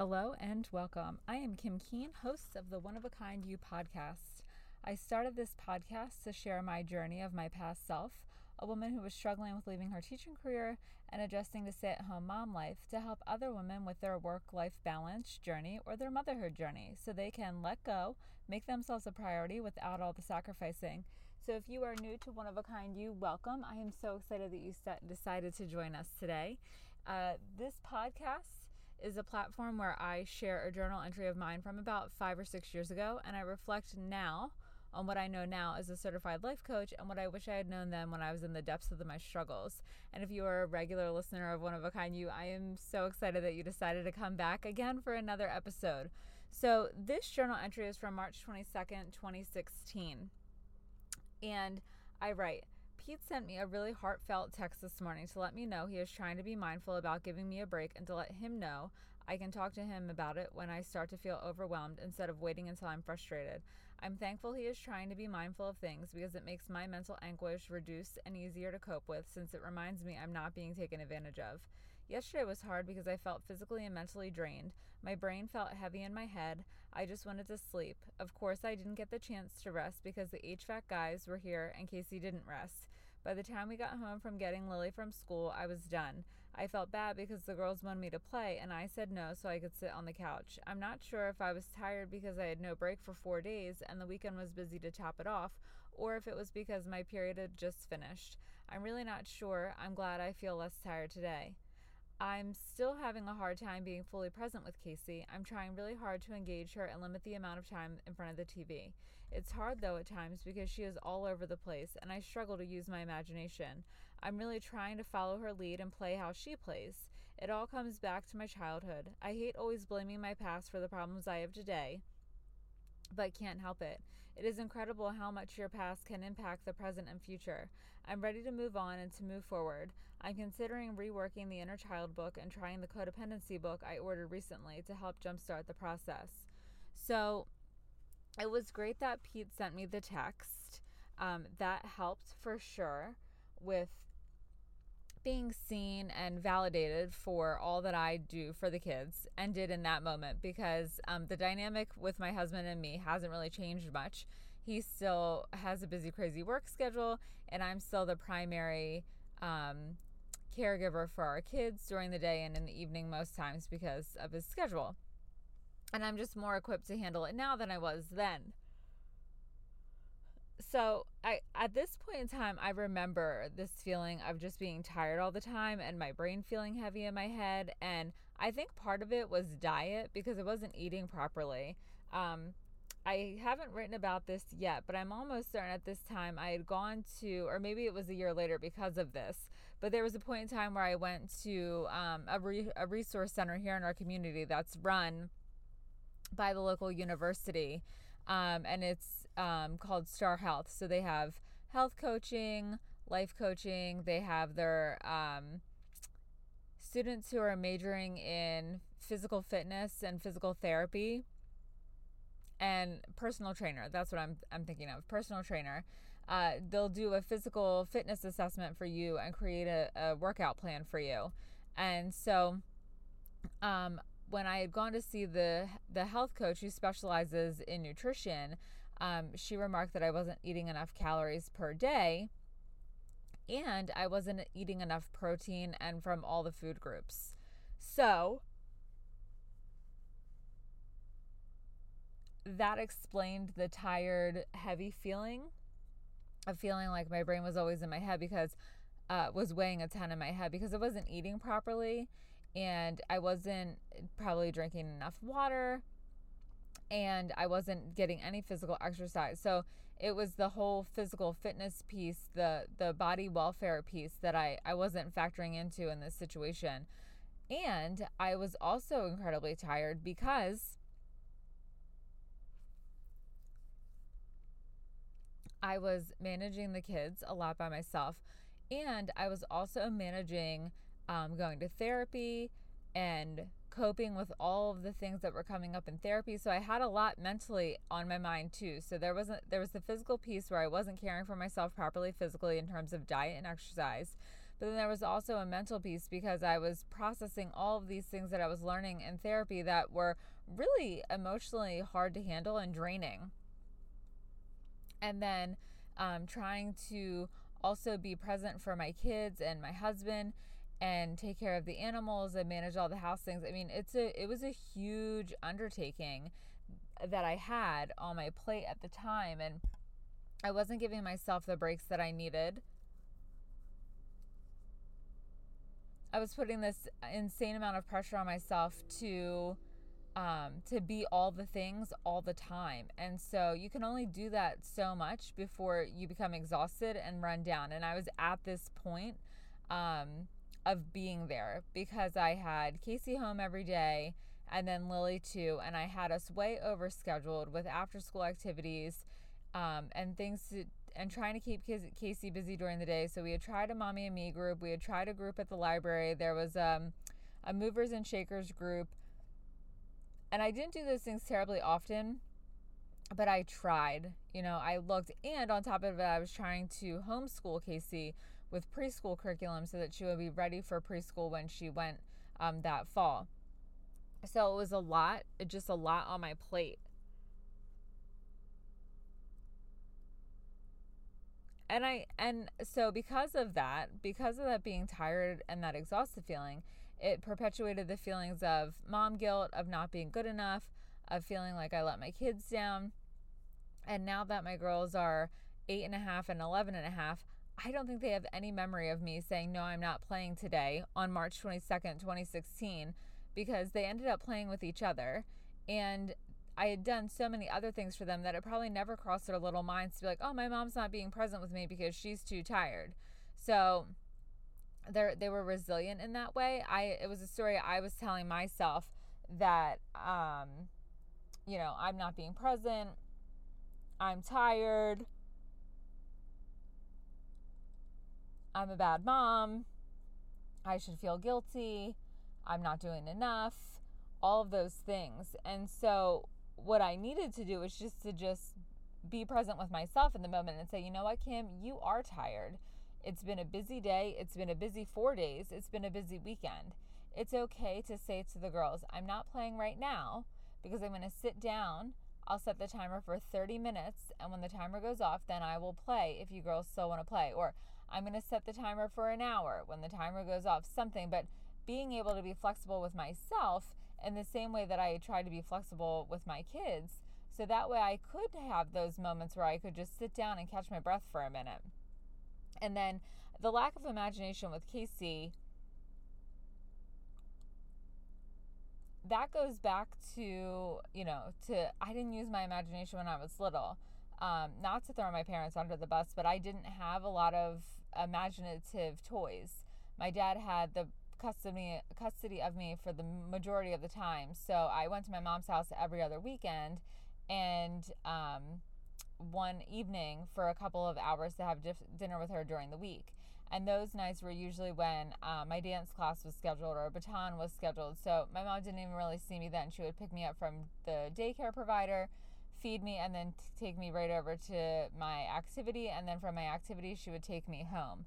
Hello and welcome. I am Kim Keane, host of the One of a Kind You podcast. I started this podcast to share my journey of my past self, a woman who was struggling with leaving her teaching career and adjusting to stay at home mom life, to help other women with their work life balance journey or their motherhood journey so they can let go, make themselves a priority without all the sacrificing. So, if you are new to One of a Kind You, welcome. I am so excited that you decided to join us today. Uh, this podcast is a platform where I share a journal entry of mine from about five or six years ago, and I reflect now on what I know now as a certified life coach and what I wish I had known then when I was in the depths of my struggles. And if you are a regular listener of One of a Kind You, I am so excited that you decided to come back again for another episode. So, this journal entry is from March 22nd, 2016. And I write, Pete sent me a really heartfelt text this morning to let me know he is trying to be mindful about giving me a break and to let him know I can talk to him about it when I start to feel overwhelmed instead of waiting until I'm frustrated. I'm thankful he is trying to be mindful of things because it makes my mental anguish reduced and easier to cope with since it reminds me I'm not being taken advantage of. Yesterday was hard because I felt physically and mentally drained. My brain felt heavy in my head. I just wanted to sleep. Of course, I didn't get the chance to rest because the HVAC guys were here and Casey didn't rest. By the time we got home from getting Lily from school, I was done. I felt bad because the girls wanted me to play, and I said no so I could sit on the couch. I'm not sure if I was tired because I had no break for four days and the weekend was busy to top it off, or if it was because my period had just finished. I'm really not sure. I'm glad I feel less tired today. I'm still having a hard time being fully present with Casey. I'm trying really hard to engage her and limit the amount of time in front of the TV. It's hard though at times because she is all over the place and I struggle to use my imagination. I'm really trying to follow her lead and play how she plays. It all comes back to my childhood. I hate always blaming my past for the problems I have today, but can't help it. It is incredible how much your past can impact the present and future. I'm ready to move on and to move forward. I'm considering reworking the inner child book and trying the codependency book I ordered recently to help jumpstart the process. So it was great that Pete sent me the text. Um, that helped for sure with being seen and validated for all that I do for the kids and did in that moment because um, the dynamic with my husband and me hasn't really changed much. He still has a busy, crazy work schedule, and I'm still the primary um, caregiver for our kids during the day and in the evening most times because of his schedule. And I'm just more equipped to handle it now than I was then so I at this point in time I remember this feeling of just being tired all the time and my brain feeling heavy in my head and I think part of it was diet because I wasn't eating properly. Um, I haven't written about this yet, but I'm almost certain at this time I had gone to, or maybe it was a year later because of this, but there was a point in time where I went to um, a, re- a resource center here in our community that's run by the local university um, and it's um, called Star Health. So they have health coaching, life coaching. They have their um, students who are majoring in physical fitness and physical therapy and personal trainer. That's what I'm I'm thinking of. Personal trainer. Uh, they'll do a physical fitness assessment for you and create a, a workout plan for you. And so um, when I had gone to see the the health coach who specializes in nutrition, um, she remarked that I wasn't eating enough calories per day, and I wasn't eating enough protein and from all the food groups. So that explained the tired, heavy feeling of feeling like my brain was always in my head because uh, was weighing a ton in my head because I wasn't eating properly and I wasn't probably drinking enough water and I wasn't getting any physical exercise. So it was the whole physical fitness piece, the the body welfare piece that I I wasn't factoring into in this situation. And I was also incredibly tired because I was managing the kids a lot by myself and I was also managing um, going to therapy and coping with all of the things that were coming up in therapy. So i had a lot mentally on my mind too. So there wasn't there was the physical piece where i wasn't caring for myself properly physically in terms of diet and exercise. But then there was also a mental piece because I was processing all of these things that I was learning in therapy that were really emotionally hard to handle and draining. And then um, trying to also be present for my kids and my husband and take care of the animals and manage all the house things. I mean, it's a it was a huge undertaking that I had on my plate at the time and I wasn't giving myself the breaks that I needed. I was putting this insane amount of pressure on myself to um, to be all the things all the time. And so you can only do that so much before you become exhausted and run down. And I was at this point um, of being there because I had Casey home every day and then Lily too. And I had us way over scheduled with after school activities um, and things to, and trying to keep Casey busy during the day. So we had tried a mommy and me group. We had tried a group at the library. There was um, a movers and shakers group. And I didn't do those things terribly often, but I tried. You know, I looked, and on top of it, I was trying to homeschool Casey with preschool curriculum so that she would be ready for preschool when she went um, that fall. So it was a lot, just a lot on my plate. and I and so because of that, because of that being tired and that exhausted feeling, it perpetuated the feelings of mom guilt, of not being good enough, of feeling like I let my kids down. And now that my girls are eight and a half and 11 and a half, I don't think they have any memory of me saying, no, I'm not playing today on March 22nd, 2016, because they ended up playing with each other. And I had done so many other things for them that it probably never crossed their little minds to be like, oh, my mom's not being present with me because she's too tired. So they they were resilient in that way. I it was a story I was telling myself that um, you know I'm not being present. I'm tired. I'm a bad mom. I should feel guilty. I'm not doing enough. All of those things. And so what I needed to do was just to just be present with myself in the moment and say, you know what, Kim, you are tired. It's been a busy day. It's been a busy four days. It's been a busy weekend. It's okay to say to the girls, I'm not playing right now because I'm going to sit down. I'll set the timer for 30 minutes. And when the timer goes off, then I will play if you girls still want to play. Or I'm going to set the timer for an hour when the timer goes off, something. But being able to be flexible with myself in the same way that I try to be flexible with my kids. So that way I could have those moments where I could just sit down and catch my breath for a minute. And then the lack of imagination with Casey, that goes back to, you know, to I didn't use my imagination when I was little. Um, not to throw my parents under the bus, but I didn't have a lot of imaginative toys. My dad had the custody custody of me for the majority of the time. So I went to my mom's house every other weekend, and um, one evening for a couple of hours to have dif- dinner with her during the week. And those nights were usually when uh, my dance class was scheduled or a baton was scheduled. So my mom didn't even really see me then. She would pick me up from the daycare provider, feed me, and then t- take me right over to my activity. And then from my activity, she would take me home.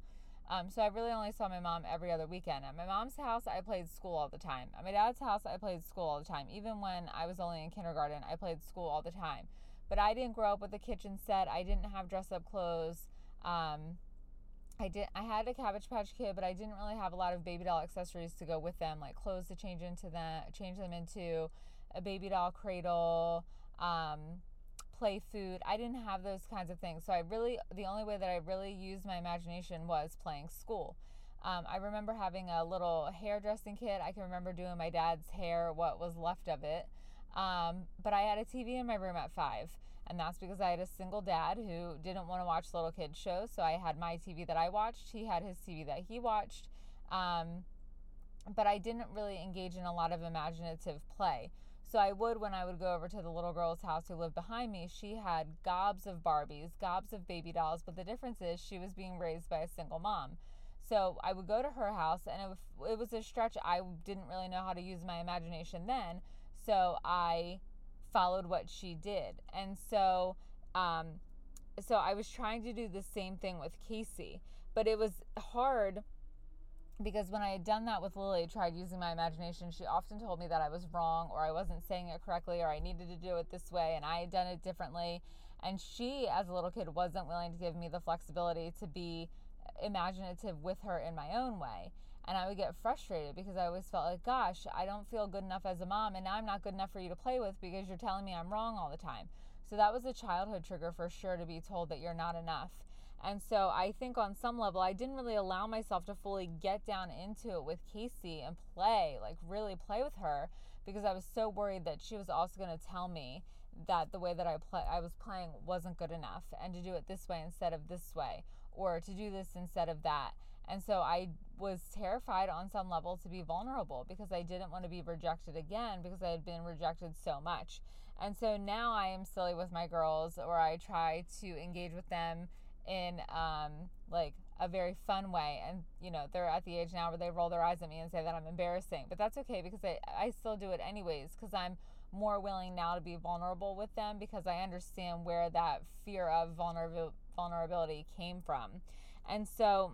Um, so I really only saw my mom every other weekend. At my mom's house, I played school all the time. At my dad's house, I played school all the time. Even when I was only in kindergarten, I played school all the time. But I didn't grow up with a kitchen set. I didn't have dress up clothes. Um, I did. I had a Cabbage Patch Kid, but I didn't really have a lot of baby doll accessories to go with them, like clothes to change into them, change them into a baby doll cradle. Um, play food. I didn't have those kinds of things. So I really, the only way that I really used my imagination was playing school. Um, I remember having a little hairdressing kit. I can remember doing my dad's hair, what was left of it. Um, but I had a TV in my room at five. And that's because I had a single dad who didn't want to watch little kids shows. So I had my TV that I watched. He had his TV that he watched. Um, but I didn't really engage in a lot of imaginative play. So I would when I would go over to the little girl's house who lived behind me, she had gobs of Barbies, gobs of baby dolls, but the difference is she was being raised by a single mom. So I would go to her house and it was, it was a stretch I didn't really know how to use my imagination then, so I followed what she did. And so um so I was trying to do the same thing with Casey, but it was hard because when I had done that with Lily, tried using my imagination, she often told me that I was wrong or I wasn't saying it correctly or I needed to do it this way and I had done it differently. And she, as a little kid, wasn't willing to give me the flexibility to be imaginative with her in my own way. And I would get frustrated because I always felt like, gosh, I don't feel good enough as a mom, and now I'm not good enough for you to play with because you're telling me I'm wrong all the time. So that was a childhood trigger for sure to be told that you're not enough. And so I think on some level, I didn't really allow myself to fully get down into it with Casey and play, like really play with her, because I was so worried that she was also going to tell me that the way that I play I was playing wasn't good enough and to do it this way instead of this way or to do this instead of that. And so I was terrified on some level to be vulnerable because I didn't want to be rejected again because I had been rejected so much. And so now I am silly with my girls or I try to engage with them in um, like a very fun way. And, you know, they're at the age now where they roll their eyes at me and say that I'm embarrassing. But that's okay because I, I still do it anyways because I'm more willing now to be vulnerable with them because I understand where that fear of vulnerability vulnerability came from. And so,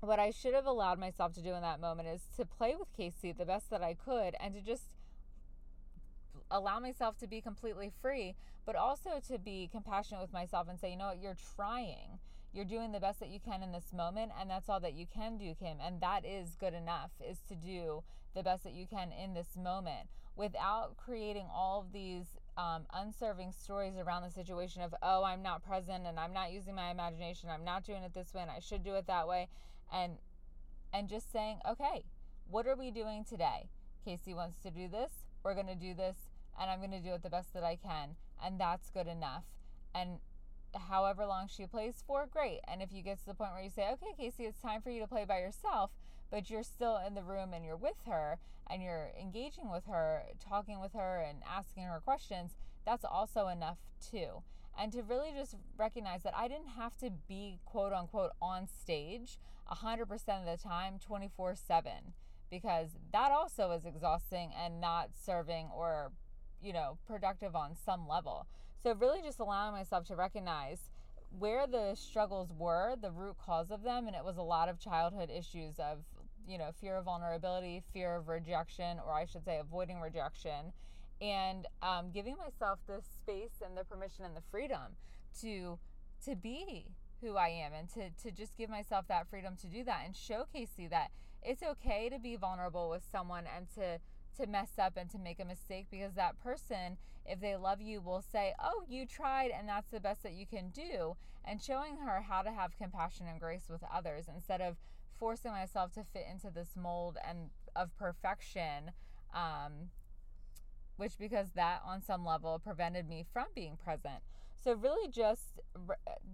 what I should have allowed myself to do in that moment is to play with Casey the best that I could and to just allow myself to be completely free, but also to be compassionate with myself and say, you know what, you're trying. You're doing the best that you can in this moment, and that's all that you can do, Kim. And that is good enough, is to do the best that you can in this moment without creating all of these um, unserving stories around the situation of, oh, I'm not present and I'm not using my imagination. I'm not doing it this way and I should do it that way. And, and just saying, okay, what are we doing today? Casey wants to do this. We're going to do this and I'm going to do it the best that I can. And that's good enough. And however long she plays for, great. And if you get to the point where you say, okay, Casey, it's time for you to play by yourself, but you're still in the room and you're with her and you're engaging with her, talking with her and asking her questions, that's also enough too. And to really just recognize that I didn't have to be quote unquote on stage 100% of the time, 24 7, because that also is exhausting and not serving or, you know, productive on some level. So, really just allowing myself to recognize where the struggles were, the root cause of them, and it was a lot of childhood issues of you know, fear of vulnerability, fear of rejection, or I should say, avoiding rejection, and um, giving myself the space and the permission and the freedom to to be who I am and to to just give myself that freedom to do that and show Casey that it's okay to be vulnerable with someone and to to mess up and to make a mistake because that person if they love you will say oh you tried and that's the best that you can do and showing her how to have compassion and grace with others instead of forcing myself to fit into this mold and of perfection um, which because that on some level prevented me from being present so really just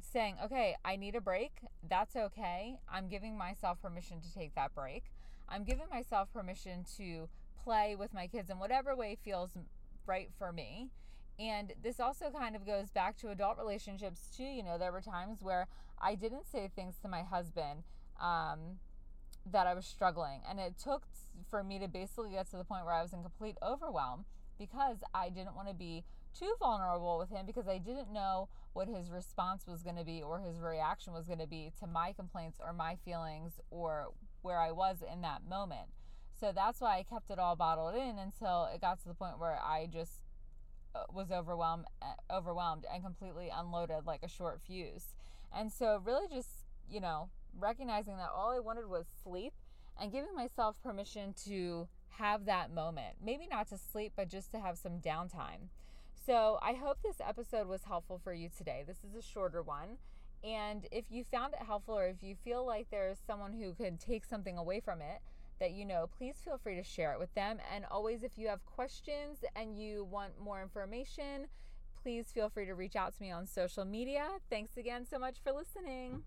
saying okay i need a break. That's okay. I'm giving myself permission to take that break. I'm giving myself permission to play with my kids in whatever way feels right for me. And this also kind of goes back to adult relationships too. You know there were times where i didn't say things to my husband um, that I was struggling. And it took for me to basically get to the point where I was in complete overwhelm because I didn't want to be too vulnerable with him because I didn't know what his response was going to be or his reaction was going to be to my complaints or my feelings or where I was in that moment. So that's why I kept it all bottled in until it got to the point where I just uh, was overwhelmed uh, overwhelmed and completely unloaded like a short fuse. And so really just, you know, recognizing that all I wanted was sleep and giving myself permission to have that moment. Maybe not to sleep, but just to have some downtime. So I hope this episode was helpful for you today. This is a shorter one. And if you found it helpful or if you feel like there's someone who could take something away from it that you know, please feel free to share it with them. And always, if you have questions and you want more information, please feel free to reach out to me on social media. Thanks again so much for listening.